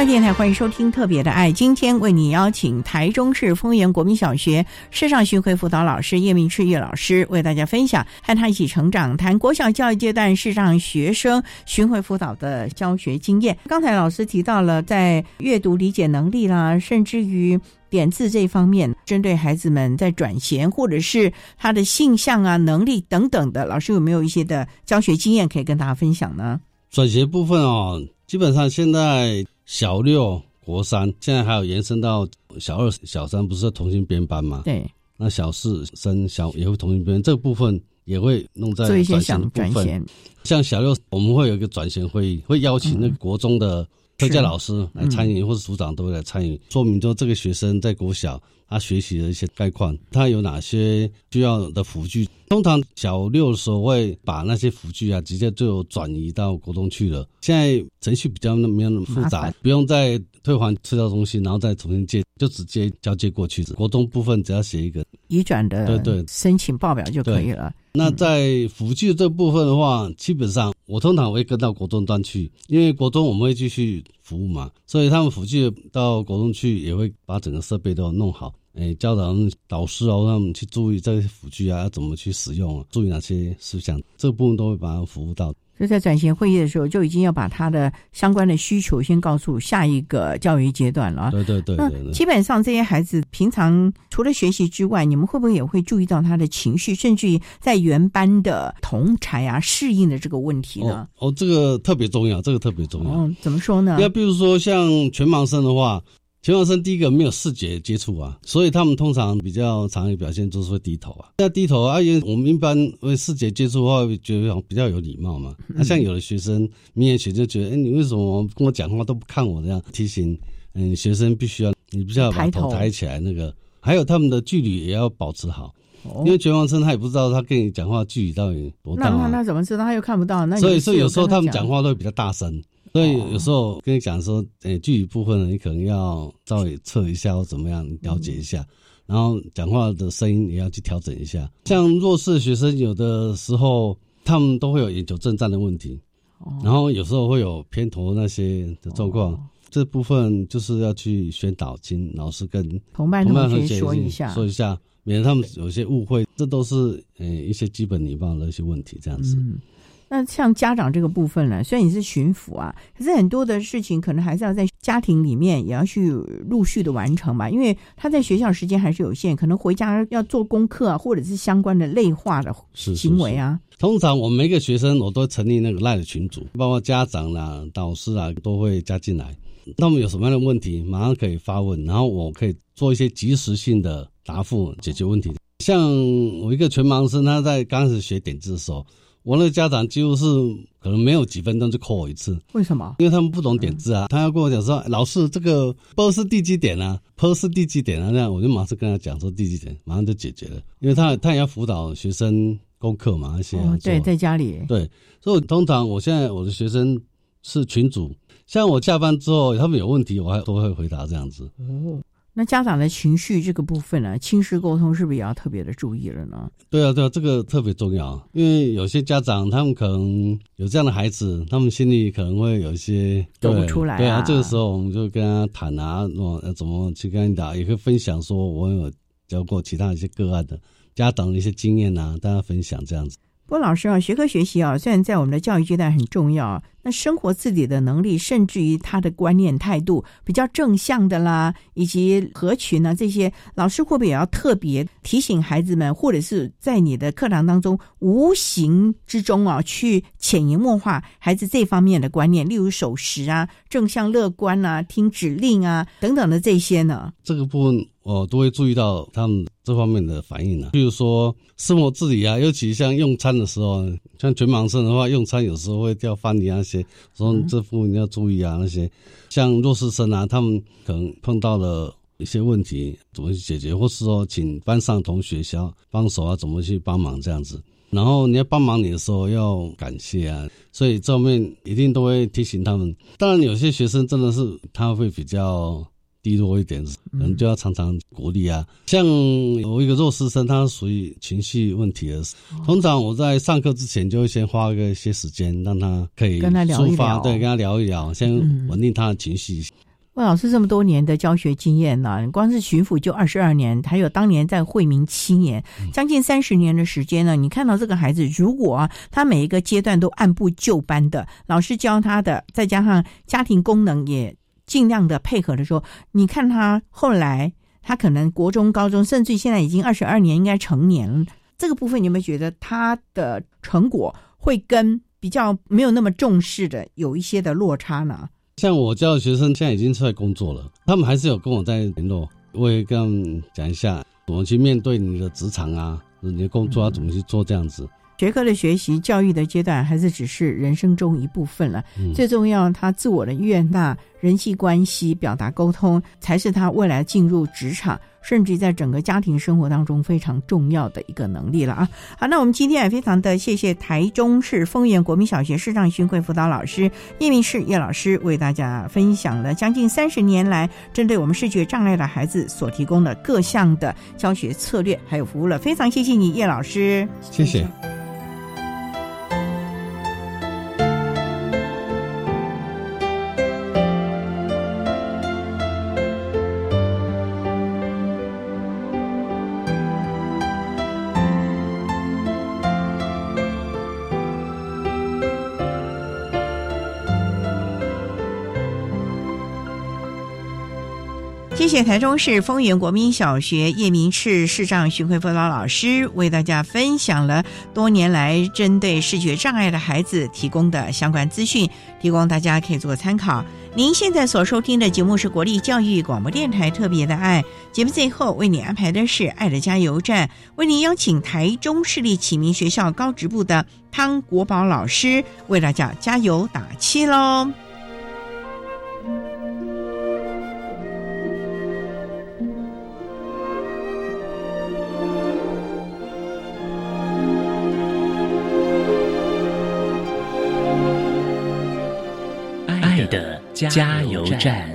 Speaker 1: 中央电台欢迎收听《特别的爱》，今天为你邀请台中市丰原国民小学视障巡回辅导老师叶明赤叶老师为大家分享和他一起成长，谈国小教育阶段视障学生巡回辅导的教学经验。刚才老师提到了在阅读理解能力啦，甚至于点字这方面，针对孩子们在转衔或者是他的性向啊、能力等等的，老师有没有一些的教学经验可以跟大家分享呢？
Speaker 5: 转学部分哦，基本上现在。小六、国三，现在还有延伸到小二、小三，不是同性编班吗？
Speaker 1: 对。
Speaker 5: 那小四、升小也会同性编，这个部分也会弄在转型的部分。像小六，我们会有一个转型会议，会邀请那个国中的特教老师来参与，或者组长都会来参与，说明说这个学生在国小他学习的一些概况，他有哪些需要的辅具。通常小六的时候会把那些辅具啊直接就转移到国中去了。现在程序比较那没有那么复杂，不用再退还吃掉东西，然后再重新借，就直接交接过去。国中部分只要写一个
Speaker 1: 移转的
Speaker 5: 对对
Speaker 1: 申请报表就可以了。
Speaker 5: 那在辅具这部分的话，基本上我通常会跟到国中端去，因为国中我们会继续服务嘛，所以他们辅具到国中去也会把整个设备都弄好。哎，教导导师哦，让他们去注意这些辅具啊，要怎么去使用，注意哪些事项，这部分都会把它服务到。
Speaker 1: 就在转型会议的时候，就已经要把他的相关的需求先告诉下一个教育阶段了。
Speaker 5: 对对对。那
Speaker 1: 基本上这些孩子平常除了学习之外，你们会不会也会注意到他的情绪，甚至于在原班的同才啊适应的这个问题呢？
Speaker 5: 哦，这个特别重要，这个特别重要。
Speaker 1: 哦，怎么说呢？
Speaker 5: 要比如说像全盲生的话。全盲生第一个没有视觉接触啊，所以他们通常比较常的表现就是会低头啊。那低头啊，因为我们一般为视觉接触的话，觉得比较有礼貌嘛。那像有的学生，明眼学就觉得，哎，你为什么跟我讲话都不看我这样？提醒，嗯，学生必须要，你必须要把头抬起来。那个，还有他们的距离也要保持好，因为全盲生他也不知道他跟你讲话距离到底多大。
Speaker 1: 那那那怎么知道？他又看不到。那
Speaker 5: 所以说有时候他们讲话都会比较大声。所以有时候跟你讲说，诶，具体部分呢，你可能要稍微测一下或怎么样了解一下，然后讲话的声音也要去调整一下。像弱势学生，有的时候他们都会有眼球震颤的问题，然后有时候会有偏头那些的状况，这部分就是要去宣导，请老师跟
Speaker 1: 同伴同学说一下，
Speaker 5: 说一下，免得他们有些误会。这都是呃一些基本礼貌的一些问题，这样子。
Speaker 1: 那像家长这个部分呢，虽然你是巡抚啊，可是很多的事情可能还是要在家庭里面也要去陆续的完成吧，因为他在学校时间还是有限，可能回家要做功课啊，或者是相关的类化的行为啊。
Speaker 5: 通常我们每个学生我都成立那个赖的群组，包括家长啦、导师啊都会加进来。那么有什么样的问题，马上可以发问，然后我可以做一些及时性的答复，解决问题。像我一个全盲生，他在刚开始学点字的时候。我那个家长几乎是可能没有几分钟就 call 我一次，
Speaker 1: 为什么？
Speaker 5: 因为他们不懂点字啊，他要跟我讲说，老师这个波是第几点啊，“p” 是第几点啊，那样我就马上跟他讲说第几点，马上就解决了。因为他他也要辅导学生功课嘛，那些
Speaker 1: 对，在家里
Speaker 5: 对，所以通常我现在我的学生是群主，像我下班之后他们有问题，我还都会回答这样子。哦。
Speaker 1: 那家长的情绪这个部分呢，亲师沟通是不是也要特别的注意了呢？
Speaker 5: 对啊，对啊，这个特别重要，因为有些家长他们可能有这样的孩子，他们心里可能会有一些
Speaker 1: 走不出来。
Speaker 5: 对啊，这个时候我们就跟他谈啊，那怎么去跟他讲，也可以分享说我有教过其他一些个案的家长的一些经验啊，大家分享这样子。
Speaker 1: 不过老师啊，学科学习啊，虽然在我们的教育阶段很重要。那生活自理的能力，甚至于他的观念态度比较正向的啦，以及合群呢，这些老师会不会也要特别提醒孩子们，或者是在你的课堂当中无形之中啊，去潜移默化孩子这方面的观念，例如守时啊、正向乐观啊、听指令啊等等的这些呢？
Speaker 5: 这个部分我都会注意到他们这方面的反应呢。比如说生活自理啊，尤其像用餐的时候，像全盲生的话，用餐有时候会掉饭粒那。些说这部分要注意啊，那些像弱势生啊，他们可能碰到了一些问题，怎么去解决，或是说请班上同学校帮手啊，怎么去帮忙这样子。然后你要帮忙你的时候要感谢啊，所以这方面一定都会提醒他们。当然有些学生真的是他会比较。低落一点，可能就要常常鼓励啊。像我一个弱势生，他属于情绪问题的，通常我在上课之前就会先花个一些时间，让他可以
Speaker 1: 跟他聊一
Speaker 5: 聊，对，跟他聊一聊，先稳定他的情绪。
Speaker 1: 魏老师这么多年的教学经验呢，光是巡抚就二十二年，还有当年在惠民七年，将近三十年的时间呢。你看到这个孩子，如果啊，他每一个阶段都按部就班的，老师教他的，再加上家庭功能也尽量的配合的时候，你看他后来，他可能国中、高中，甚至现在已经二十二年，应该成年了。这个部分，你有没有觉得他的成果会跟比较没有那么重视的有一些的落差呢？
Speaker 5: 像我教的学生现在已经出来工作了，他们还是有跟我在联络，我也跟他们讲一下，怎么去面对你的职场啊，你的工作要怎么去做这样子。
Speaker 1: 学科的学习、教育的阶段，还是只是人生中一部分了。最重要，他自我的悦纳、人际关系、表达沟通，才是他未来进入职场。甚至在整个家庭生活当中非常重要的一个能力了啊！好，那我们今天也非常的谢谢台中市丰原国民小学视障巡回辅导老师叶明世叶老师为大家分享了将近三十年来针对我们视觉障碍的孩子所提供的各项的教学策略还有服务了，非常谢谢你叶老师，
Speaker 5: 谢
Speaker 1: 谢。谢台中市丰原国民小学叶明赤视障巡回辅导老师为大家分享了多年来针对视觉障碍的孩子提供的相关资讯，提供大家可以做参考。您现在所收听的节目是国立教育广播电台特别的爱节目，最后为你安排的是爱的加油站，为您邀请台中市立启明学校高职部的汤国宝老师为大家加油打气喽。
Speaker 2: 加油站。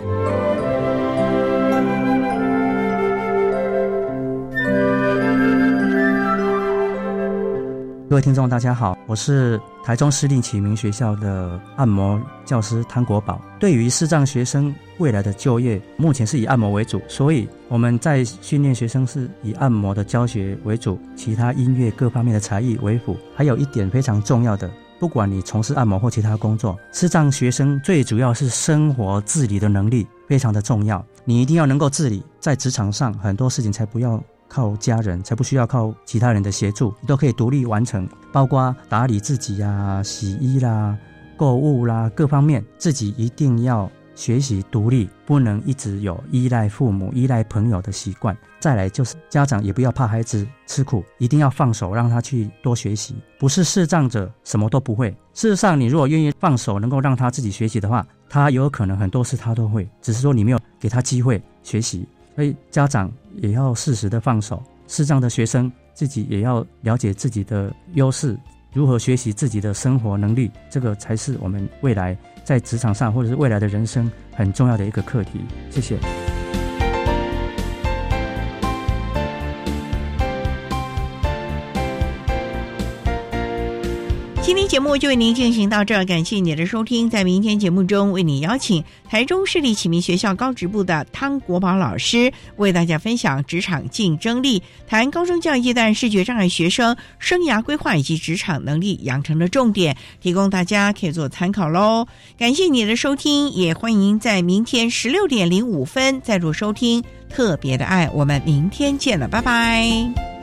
Speaker 12: 各位听众，大家好，我是台中市立启明学校的按摩教师汤国宝。对于视障学生未来的就业，目前是以按摩为主，所以我们在训练学生是以按摩的教学为主，其他音乐各方面的才艺为辅。还有一点非常重要的。不管你从事按摩或其他工作，视障学生最主要是生活自理的能力非常的重要。你一定要能够自理，在职场上很多事情才不要靠家人，才不需要靠其他人的协助，你都可以独立完成。包括打理自己呀、洗衣啦、购物啦，各方面自己一定要。学习独立，不能一直有依赖父母、依赖朋友的习惯。再来就是家长也不要怕孩子吃苦，一定要放手让他去多学习。不是视障者什么都不会。事实上，你如果愿意放手，能够让他自己学习的话，他有可能很多事他都会，只是说你没有给他机会学习。所以家长也要适时的放手。视障的学生自己也要了解自己的优势，如何学习自己的生活能力，这个才是我们未来。在职场上，或者是未来的人生，很重要的一个课题。谢谢。
Speaker 1: 今天节目就为您进行到这儿，感谢你的收听。在明天节目中，为你邀请台中市立启明学校高职部的汤国宝老师，为大家分享职场竞争力，谈高中教育阶段视觉障碍学生生涯规划以及职场能力养成的重点，提供大家可以做参考喽。感谢你的收听，也欢迎在明天十六点零五分再度收听特别的爱。我们明天见了，拜拜。